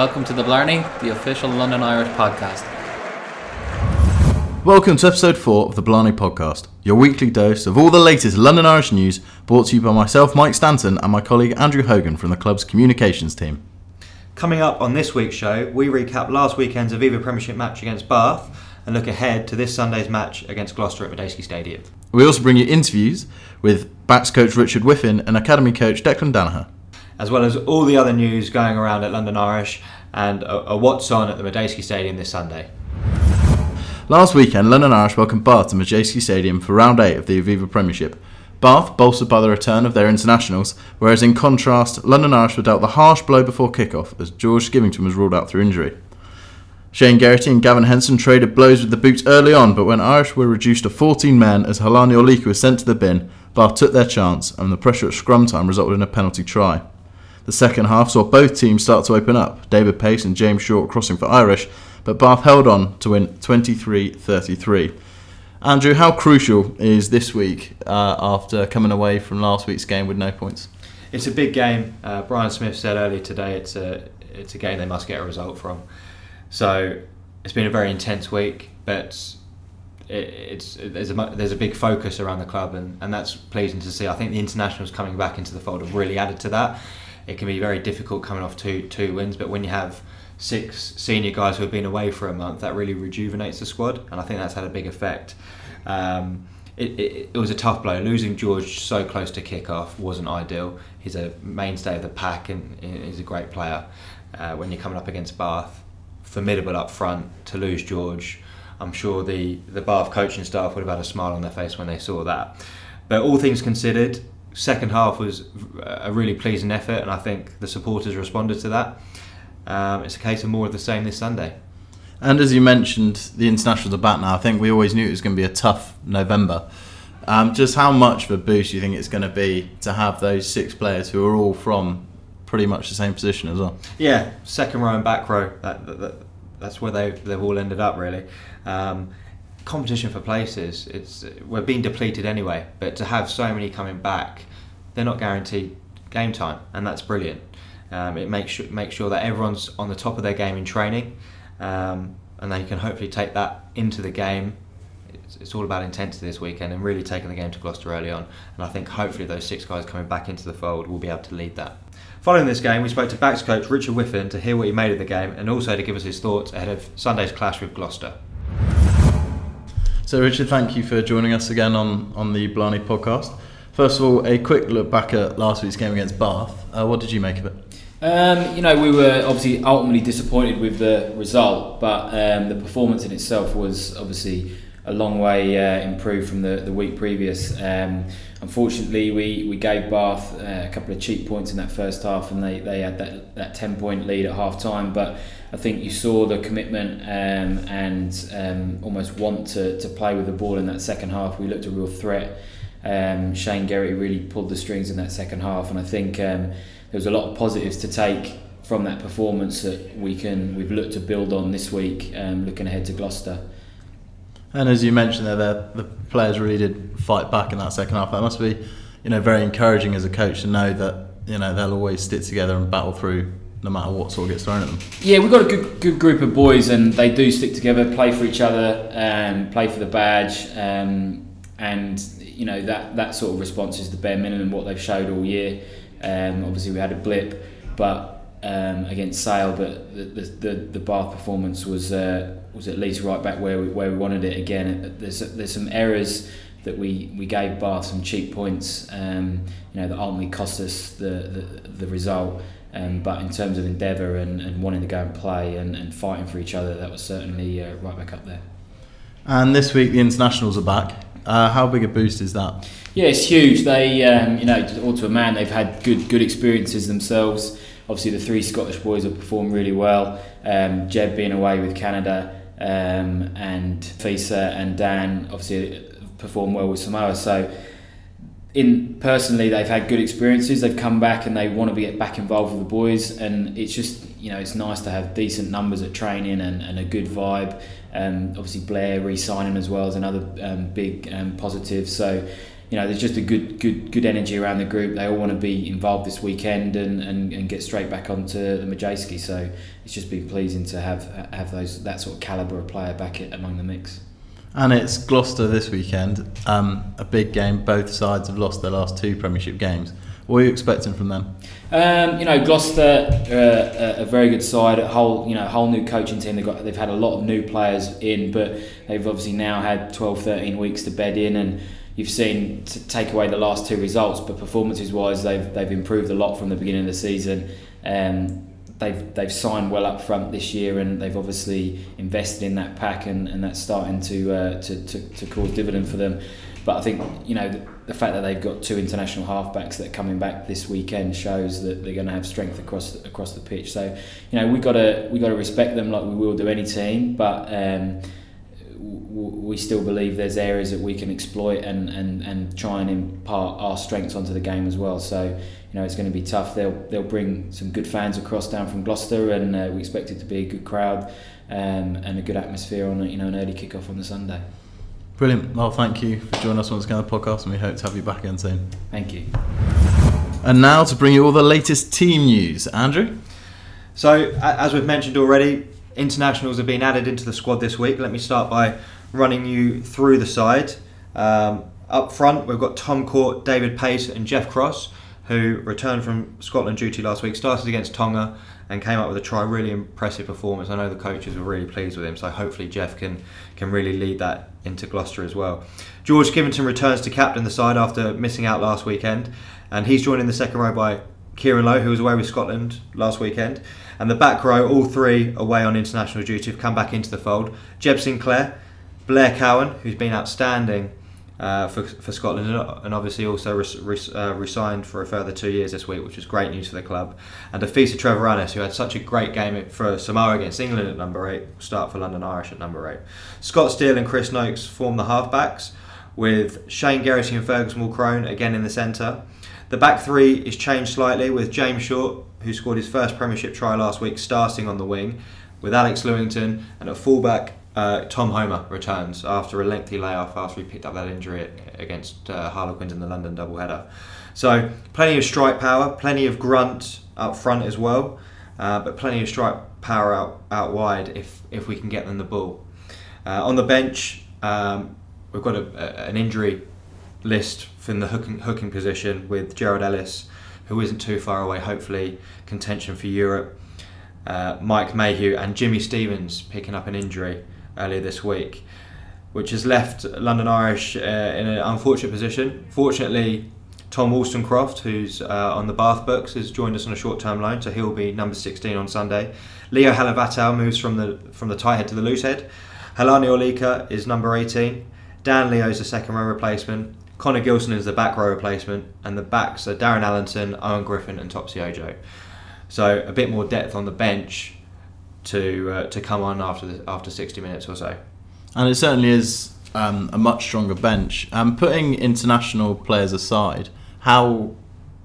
Welcome to the Blarney, the official London Irish podcast. Welcome to episode 4 of the Blarney Podcast, your weekly dose of all the latest London Irish news brought to you by myself, Mike Stanton, and my colleague Andrew Hogan from the club's communications team. Coming up on this week's show, we recap last weekend's Aviva Premiership match against Bath and look ahead to this Sunday's match against Gloucester at Madejski Stadium. We also bring you interviews with backs coach Richard Whiffin and academy coach Declan Danaher. As well as all the other news going around at London Irish and a, a what's on at the Madejski Stadium this Sunday. Last weekend, London Irish welcomed Bath to Madejski Stadium for round 8 of the Aviva Premiership. Bath bolstered by the return of their internationals, whereas in contrast, London Irish were dealt the harsh blow before kick-off as George Skivington was ruled out through injury. Shane Geraghty and Gavin Henson traded blows with the boots early on, but when Irish were reduced to 14 men as Halani Aulika was sent to the bin, Bath took their chance and the pressure at scrum time resulted in a penalty try. The second half saw both teams start to open up, David Paice and James Short crossing for Irish, but Bath held on to win 23 33. Andrew, how crucial is this week uh, after coming away from last week's game with no points? It's a big game. Uh, Brian Smith said earlier today it's a, it's a game they must get a result from. So it's been a very intense week, but it, it's there's a there's a big focus around the club, and, and that's pleasing to see. I think the internationals coming back into the fold have really added to that. It can be very difficult coming off two two wins, but when you have six senior guys who have been away for a month, that really rejuvenates the squad, and I think that's had a big effect. Um, it, it, it, was a tough blow. Losing George so close to kickoff wasn't ideal. He's a mainstay of the pack and he's a great player. Uh, when you're coming up against Bath, formidable up front, to lose George, I'm sure the, the Bath coaching staff would have had a smile on their face when they saw that. But all things considered, second half was a really pleasing effort, and I think the supporters responded to that. Um, it's a case of more of the same this Sunday. And as you mentioned, the internationals are back now. I think we always knew it was going to be a tough November. Um, just how much of a boost do you think it's going to be to have those six players who are all from pretty much the same position as well? Yeah, second row and back row. That, that, that that's where they they've all ended up really. Um, competition for places. It's we're being depleted anyway, but to have so many coming back, they're not guaranteed game time, and that's brilliant. Um, it makes sure, that everyone's on the top of their game in training, um, and they can hopefully take that into the game. It's, it's, all about intensity this weekend and really taking the game to Gloucester early on. And I think hopefully those six guys coming back into the fold will be able to lead that. Following this game, we spoke to backs coach Richard Whiffin to hear what he made of the game and also to give us his thoughts ahead of Sunday's clash with Gloucester. So, Richard, thank you for joining us again on, on the Blarney podcast. First of all, a quick look back at last week's game against Bath. Uh, what did you make of it? Um, you know, we were obviously ultimately disappointed with the result, but um, the performance in itself was obviously a long way uh, improved from the, the week previous. Um, unfortunately, we, we gave Bath uh, a couple of cheap points in that first half, and they, they had that, that 10 point lead at half time. But I think you saw the commitment um, and um, almost want to, to play with the ball in that second half. We looked a real threat. Um, Shane Geraghty really pulled the strings in that second half, and I think um, there was a lot of positives to take from that performance that we can we've looked to build on this week, um, looking ahead to Gloucester. And as you mentioned there, the players really did fight back in that second half. That must be, you know, very encouraging as a coach to know that you know they'll always stick together and battle through no matter what sort of gets thrown at them. Yeah, we've got a good good group of boys, and they do stick together, play for each other, um, play for the badge, um, and you know that that sort of response is the bare minimum what they've showed all year. Um, obviously, we had a blip, but um, against Sale, but the, the, the, Bath performance was uh, was at least right back where we, where we wanted it again. There's there's some errors that we, we gave Bath some cheap points, um, you know, that ultimately cost us the the, the result. Um, but in terms of endeavour and, and wanting to go and play and, and fighting for each other, that was certainly uh, right back up there. And this week the internationals are back. Uh, how big a boost is that? Yeah, it's huge. They, um, you know, all to a man, they've had good good experiences themselves. Obviously, the three Scottish boys have performed really well. Um, Jebb being away with Canada, um, and Fisa and Dan obviously perform well with Samoa. So, in personally, they've had good experiences. They've come back and they want to be back involved with the boys, and it's just you know it's nice to have decent numbers at training and, and a good vibe. Um, obviously, Blair re-signing as well is another um, big um, positive. So you know, there's just a good, good, good energy around the group. They all want to be involved this weekend and, and, and get straight back onto the Madejski. So it's just been pleasing to have have those that sort of calibre of player back among the mix. And it's Gloucester this weekend. Um, a big game. Both sides have lost their last two Premiership games. What are you expecting from them? Um, you know, Gloucester, uh, a, a very good side. A whole, you know, whole new coaching team. They've got, they've had a lot of new players in, but they've obviously now had 12, 13 weeks to bed in, and you've seen to take away the last two results, but performances wise, they've they've improved a lot from the beginning of the season. Um, they've they've signed well up front this year, and they've obviously invested in that pack, and, and that's starting to, uh, to, to to cause dividend for them. But I think you know the, the, fact that they've got two international halfbacks that are coming back this weekend shows that they're going to have strength across across the pitch. So you know we got to we got to respect them like we will do any team, but. Um, we still believe there's areas that we can exploit and, and, and try and impart our strengths onto the game as well. So, you know, it's going to be tough. They'll they'll bring some good fans across down from Gloucester, and uh, we expect it to be a good crowd um, and a good atmosphere on you know an early kick off on the Sunday. Brilliant. Well, thank you for joining us once again on the podcast, and we hope to have you back again soon. Thank you. And now to bring you all the latest team news, Andrew. So, as we've mentioned already, internationals have been added into the squad this week. Let me start by running you through the side. Um, up front, we've got Tom Court, David Paice, and Geoff Cross, who returned from Scotland duty last week, started against Tonga, and came up with a try. Really impressive performance. I know the coaches were really pleased with him, so hopefully Geoff can can really lead that into Gloucester as well. George Skivington returns to captain the side after missing out last weekend, and he's joined in the second row by Kieran Low, who was away with Scotland last weekend. And the back row, all three away on international duty, have come back into the fold. Jebb Sinclair, Blair Cowan, who's been outstanding uh, for, for Scotland and obviously also uh, resigned for a further two years this week, which is great news for the club. And Ofisa Treviranus, who had such a great game for Samoa against England at number eight, start for London Irish at number eight. Scott Steele and Chris Noakes form the halfbacks, with Shane Geraghty and Fergus Mulchrone again in the centre. The back three is changed slightly with James Short, who scored his first Premiership try last week, starting on the wing, with Alex Lewington, and at fullback uh, Tom Homer returns after a lengthy layoff after he picked up that injury against uh, Harlequins in the London doubleheader. So plenty of strike power, plenty of grunt up front as well, uh, but plenty of strike power out, out wide if if we can get them the ball. Uh, on the bench, um, we've got a, a, an injury list from the hooking, hooking position with Gerald Ellis, who isn't too far away. Hopefully, contention for Europe. Uh, Mike Mayhew and Jimmy Stevens picking up an injury earlier this week, which has left London Irish uh, in an unfortunate position. Fortunately, Tom Woolstencroft, who's uh, on the Bath books, has joined us on a short-term loan, so he'll be number 16 on Sunday. Leo Halavatau moves from the from the tight head to the loose head. Halani Aulika is number 18. Dan Leo is the second row replacement. Connor Gilson is the back row replacement, and the backs are Darren Allenton, Eoin Griffin, and Topsy Ojo. So a bit more depth on the bench to uh, to come on after the, after 60 minutes or so. And it certainly is um, a much stronger bench. Um, putting international players aside, how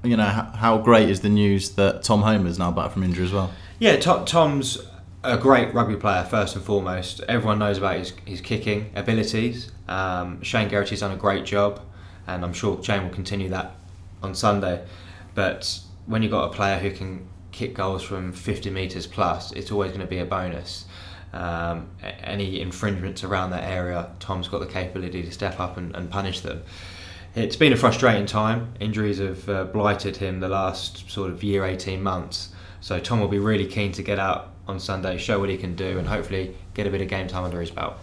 you know how, great is the news that Tom Homer is now back from injury as well? Yeah, Tom, Tom's a great rugby player first and foremost. Everyone knows about his, his kicking abilities. Um, Shane Geraghty's done a great job, and I'm sure Shane will continue that on Sunday. But when you've got a player who can kick goals from 50 metres plus, it's always going to be a bonus. Um, any infringements around that area, Tom's got the capability to step up and, and punish them. It's been a frustrating time. Injuries have uh, blighted him the last sort of year, 18 months. So Tom will be really keen to get out on Sunday, show what he can do, and hopefully get a bit of game time under his belt.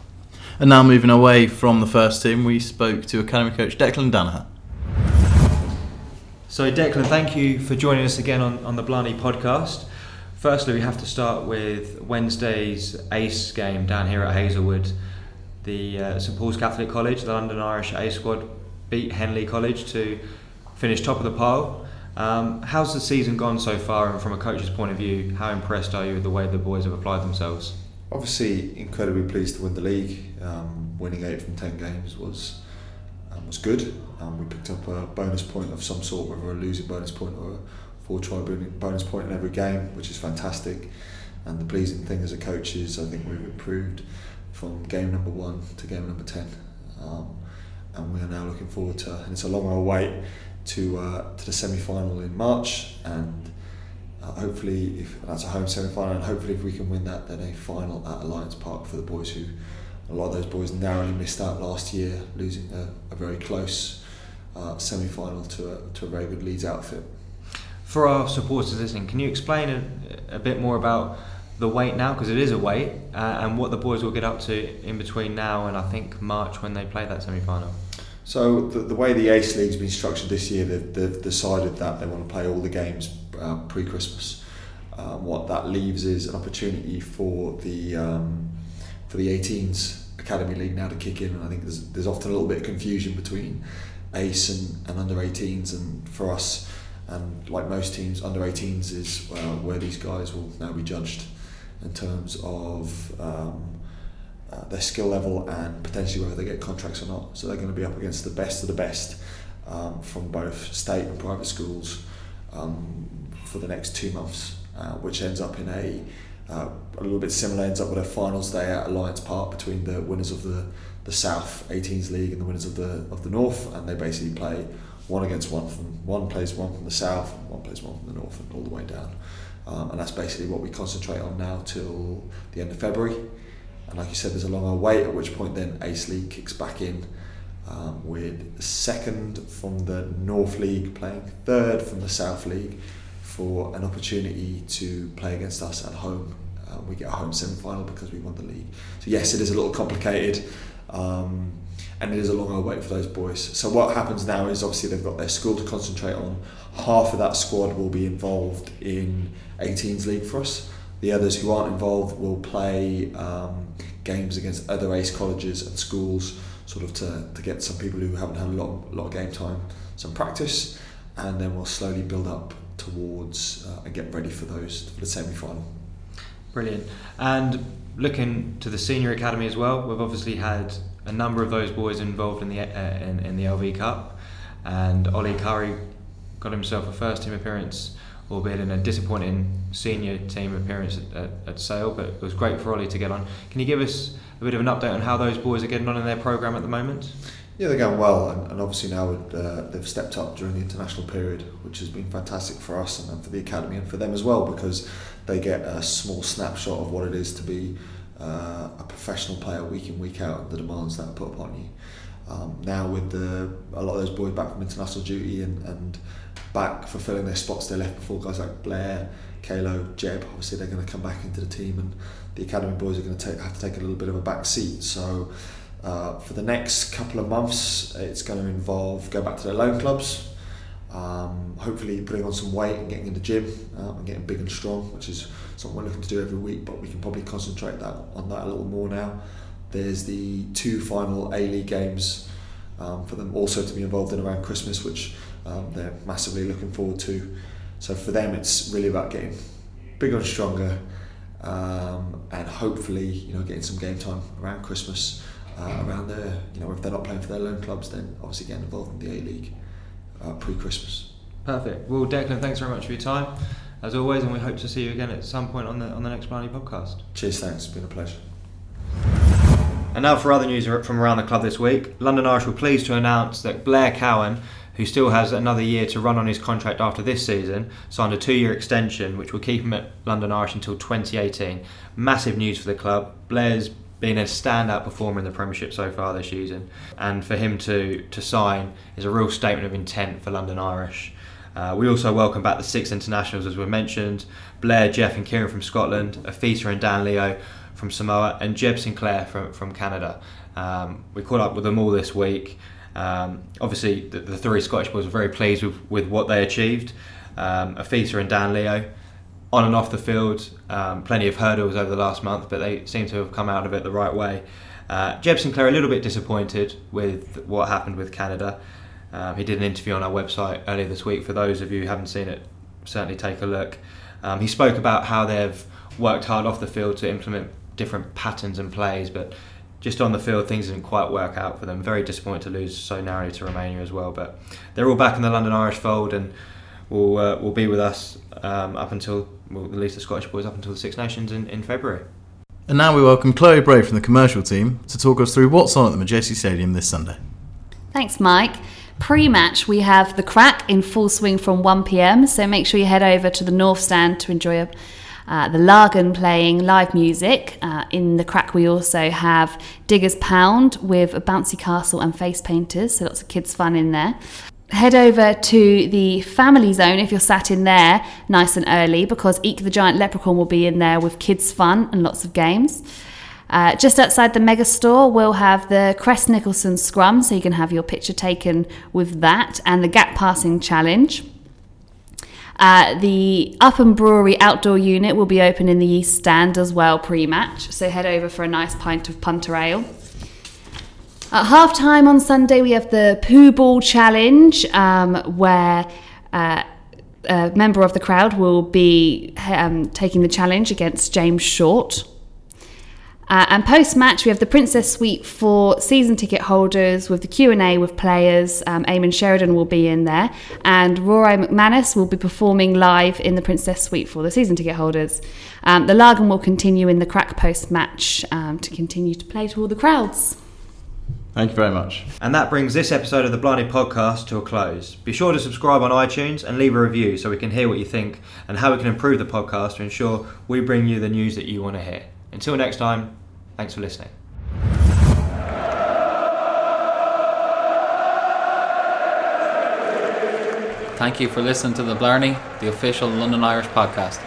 And now moving away from the first team, we spoke to Academy coach Declan Danaher. So, Declan, thank you for joining us again on, on the Blarney podcast. Firstly, we have to start with Wednesday's ace game down here at Hazelwood. The uh, St Paul's Catholic College, the London Irish A squad, beat Henley College to finish top of the pile. Um, how's the season gone so far, and from a coach's point of view, how impressed are you with the way the boys have applied themselves? Obviously, incredibly pleased to win the league. Um, winning eight from ten games was um, was good. Um, we picked up a bonus point of some sort, whether a losing bonus point or a four try bonus point in every game, which is fantastic. And the pleasing thing as a coach is I think we've improved from game number one to game number ten. Um, and we are now looking forward to. And it's a long way wait to uh, to the semi final in March, and uh, hopefully, if that's a home semi final, and hopefully if we can win that, then a final at Allianz Park for the boys who. A lot of those boys narrowly missed out last year, losing a, a very close uh, semi final to a, to a very good Leeds outfit. For our supporters listening, can you explain a, a bit more about the wait now because it is a wait uh, and what the boys will get up to in between now and I think March when they play that semi final. So the, the way the Ace League's been structured this year, they've, they've decided that they want to play all the games uh, pre-Christmas. Um, what that leaves is an opportunity for the um, for the 18s Academy League now to kick in, and I think there's, there's often a little bit of confusion between Ace and, and under 18s, and for us, and like most teams, under 18s is uh, where these guys will now be judged in terms of um, uh, their skill level and potentially whether they get contracts or not. So they're going to be up against the best of the best um, from both state and private schools um, for the next two months, uh, which ends up in a uh, a little bit similar. Ends up with a finals day at Allianz Park between the winners of the the South 18s League and the winners of the of the North, and they basically play one against one from one plays one from the South, and one plays one from the North, and all the way down. Um, and that's basically what we concentrate on now till the end of February. And like you said, there's a longer wait, at which point then Ace League kicks back in um, with second from the North League playing third from the South League for an opportunity to play against us at home. Uh, we get a home semi final because we won the league. So, yes, it is a little complicated. Um, and it is a long old wait for those boys. So what happens now is obviously they've got their school to concentrate on. Half of that squad will be involved in 18s league for us. The others who aren't involved will play um, games against other ace colleges and schools, sort of to, to get some people who haven't had a lot, lot of game time some practice, and then we'll slowly build up towards uh, and get ready for those for the semi final. Brilliant. And looking to the senior academy as well, we've obviously had a number of those boys involved in the uh, in, in the LV Cup, and Ollie Curry got himself a first team appearance, albeit in a disappointing senior team appearance at, at, at Sale. But it was great for Ollie to get on. Can you give us a bit of an update on how those boys are getting on in their program at the moment? Yeah, they're going well, and, and obviously now uh, they've stepped up during the international period, which has been fantastic for us and for the academy and for them as well because they get a small snapshot of what it is to be uh, a professional player week in week out and the demands that are put upon you. Um, now with the a lot of those boys back from international duty and, and back fulfilling their spots they left before, guys like Blair, Kalo, Jebb, obviously they're going to come back into the team and the academy boys are going to have to take a little bit of a back seat. So uh, for the next couple of months, it's going to involve go back to the loan clubs, um, hopefully putting on some weight and getting in the gym um, and getting big and strong, which is something we're looking to do every week. But we can probably concentrate that on that a little more now. There's the two final A League games um, for them also to be involved in around Christmas, which um, they're massively looking forward to. So for them, it's really about getting bigger and stronger, um, and hopefully, you know, getting some game time around Christmas, uh, around there. you know, if they're not playing for their loan clubs, then obviously getting involved in the A League uh, pre-Christmas. Perfect. Well, Declan, thanks very much for your time, as always, and we hope to see you again at some point on the on the next Blarney podcast. Cheers, thanks. It's been a pleasure. And now for other news from around the club this week. London Irish were pleased to announce that Blair Cowan, who still has another year to run on his contract after this season, signed a two-year extension which will keep him at London Irish until 2018. Massive news for the club. Blair's been a standout performer in the Premiership so far this season, and for him to to sign is a real statement of intent for London Irish. Uh, we also welcome back the six internationals, as we mentioned Blair, Geoff, and Kieran from Scotland, Ofisa and Dan Leo from Samoa, and Jebb Sinclair from, from Canada. Um, we caught up with them all this week. Um, obviously, the, the, three Scottish boys were very pleased with, with what they achieved. Um, Ofisa and Dan Leo, on and off the field, um, plenty of hurdles over the last month, but they seem to have come out of it the right way. Uh, Jebb Sinclair a little bit disappointed with what happened with Canada. Um, he did an interview on our website earlier this week. For those of you who haven't seen it, certainly take a look. Um, he spoke about how they've worked hard off the field to implement different patterns and plays, but just on the field, things didn't quite work out for them. Very disappointed to lose so narrowly to Romania as well. But they're all back in the London Irish fold and will uh, will be with us um, up until well, at least the Scottish boys up until the Six Nations in, in February. And now we welcome Chloe Bray from the commercial team to talk us through what's on at the Madejski Stadium this Sunday. Thanks, Mike. Pre match, we have the crack in full swing from 1 pm, so make sure you head over to the North Stand to enjoy a, uh, the Lagan playing live music. Uh, in the crack, we also have Diggers Pound with a bouncy castle and face painters, so lots of kids' fun in there. Head over to the family zone if you're sat in there nice and early because Eek the Giant Leprechaun will be in there with kids' fun and lots of games. Uh, just outside the mega store, we'll have the Crest Nicholson Scrum, so you can have your picture taken with that, and the Gap Passing Challenge. Uh, the Upham Brewery outdoor unit will be open in the East Stand as well pre match, so head over for a nice pint of punter ale. At half time on Sunday, we have the Pooh Ball Challenge, um, where uh, a member of the crowd will be um, taking the challenge against James Short. Uh, and post match, we have the Princess Suite for season ticket holders with the Q and A with players. Um, Eamon Sheridan will be in there, and Rory McManus will be performing live in the Princess Suite for the season ticket holders. Um, the Lagan will continue in the crack post match um, to continue to play to all the crowds. Thank you very much. And that brings this episode of the Blarney podcast to a close. Be sure to subscribe on iTunes and leave a review so we can hear what you think and how we can improve the podcast to ensure we bring you the news that you want to hear. Until next time, thanks for listening. Thank you for listening to the Blarney, the official London Irish podcast.